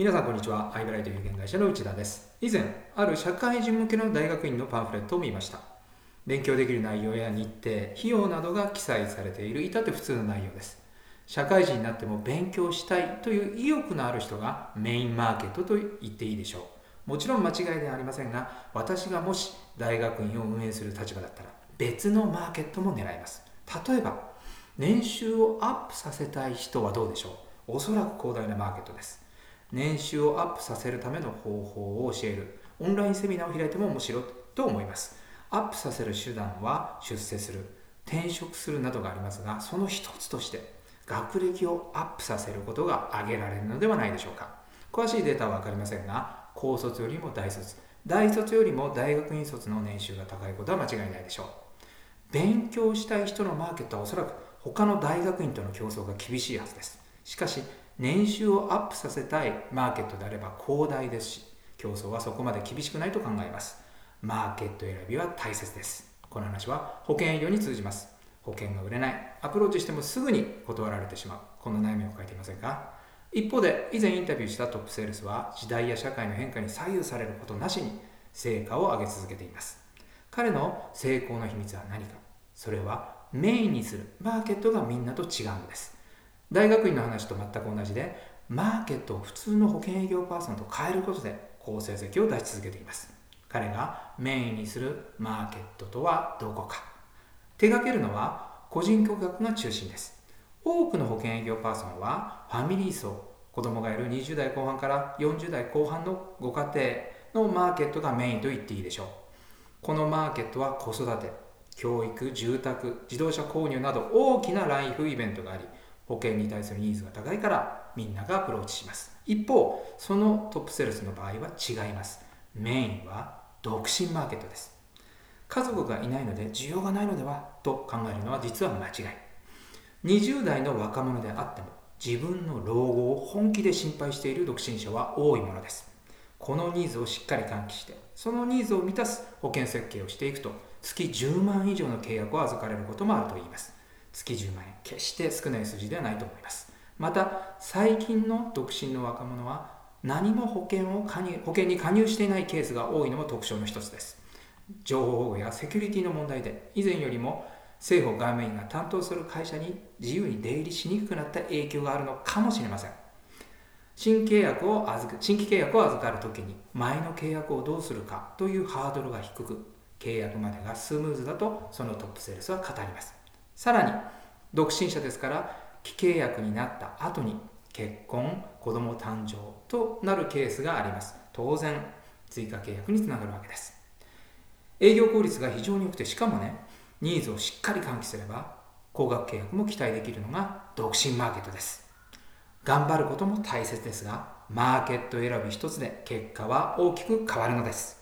皆さんこんにちは。アイブライト有限会社の内田です。以前、ある社会人向けの大学院のパンフレットを見ました。勉強できる内容や日程、費用などが記載されている至って普通の内容です。社会人になっても勉強したいという意欲のある人がメインマーケットと言っていいでしょう。もちろん間違いではありませんが、私がもし大学院を運営する立場だったら別のマーケットも狙います。例えば、年収をアップさせたい人はどうでしょうおそらく広大なマーケットです。年収をアップさせるための方法を教える。オンラインセミナーを開いても面白いと思います。アップさせる手段は出世する。転職するなどがありますがその一つとして学歴をアップさせることが挙げられるのではないでしょうか。詳しいデータは分かりませんが高卒よりも大卒。大卒よりも大学院卒の年収が高いことは間違いないでしょう。勉強したい人のマーケットはおそらく他の大学院との競争が厳しいはずです。しかし年収をアップさせたいマーケットであれば広大ですし競争はそこまで厳しくないと考えます。マーケット選びは大切です。この話は保険営業に通じます。保険が売れない。アプローチしてもすぐに断られてしまう。こんな悩みを書いていませんか？一方で以前インタビューしたトップセールスは時代や社会の変化に左右されることなしに成果を上げ続けています。彼の成功の秘密は何か？それはメインにする。マーケットがみんなと違うのです。大学院の話と全く同じでマーケットを普通の保険営業パーソンと変えることで好成績を出し続けています。彼がメインにするマーケットとはどこか。手掛けるのは個人顧客が中心です。多くの保険営業パーソンはファミリー層。子供がいる20代後半から40代後半のご家庭のマーケットがメインと言っていいでしょう。このマーケットは子育て教育住宅自動車購入など大きなライフイベントがあり保険に対するニーズが高いからみんながアプローチします。一方そのトップセールスの場合は違います。メインは独身マーケットです。家族がいないので需要がないのではと考えるのは実は間違い。20代の若者であっても自分の老後を本気で心配している独身者は多いものです。このニーズをしっかり喚起してそのニーズを満たす保険設計をしていくと月10万以上の契約を預かれることもあると言います。月10万円。決して少ない数字ではないと思います。また最近の独身の若者は何も保険を加入保険に加入していないケースが多いのも特徴の一つです。情報保護やセキュリティの問題で以前よりも政府外務員が担当する会社に自由に出入りしにくくなった影響があるのかもしれません。新契約を預新規契約を預かるときに前の契約をどうするかというハードルが低く契約までがスムーズだとそのトップセールスは語ります。さらに独身者ですから既契約になった後に結婚子供誕生となるケースがあります。当然追加契約につながるわけです。営業効率が非常に良くてしかもねニーズをしっかり喚起すれば高額契約も期待できるのが独身マーケットです。頑張ることも大切ですがマーケット選び一つで結果は大きく変わるのです。